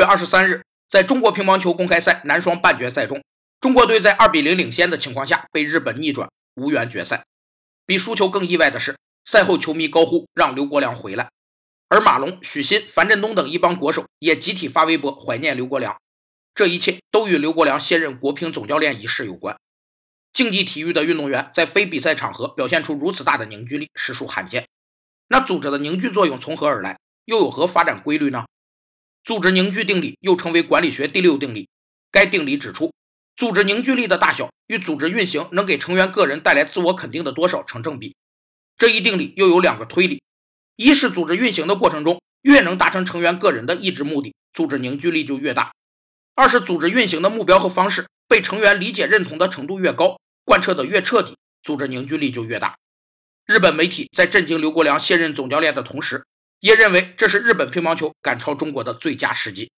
月二十三日，在中国乒乓球公开赛男双半决赛中，中国队在二比零领先的情况下被日本逆转，无缘决赛。比输球更意外的是，赛后球迷高呼让刘国梁回来，而马龙、许昕、樊振东等一帮国手也集体发微博怀念刘国梁。这一切都与刘国梁卸任国乒总教练一事有关。竞技体育的运动员在非比赛场合表现出如此大的凝聚力，实属罕见。那组织的凝聚作用从何而来？又有何发展规律呢？组织凝聚定理又称为管理学第六定理。该定理指出，组织凝聚力的大小与组织运行能给成员个人带来自我肯定的多少成正比。这一定理又有两个推理：一是组织运行的过程中，越能达成成员个人的意志目的，组织凝聚力就越大；二是组织运行的目标和方式被成员理解认同的程度越高，贯彻的越彻底，组织凝聚力就越大。日本媒体在震惊刘国梁卸任总教练的同时，也认为这是日本乒乓球赶超中国的最佳时机。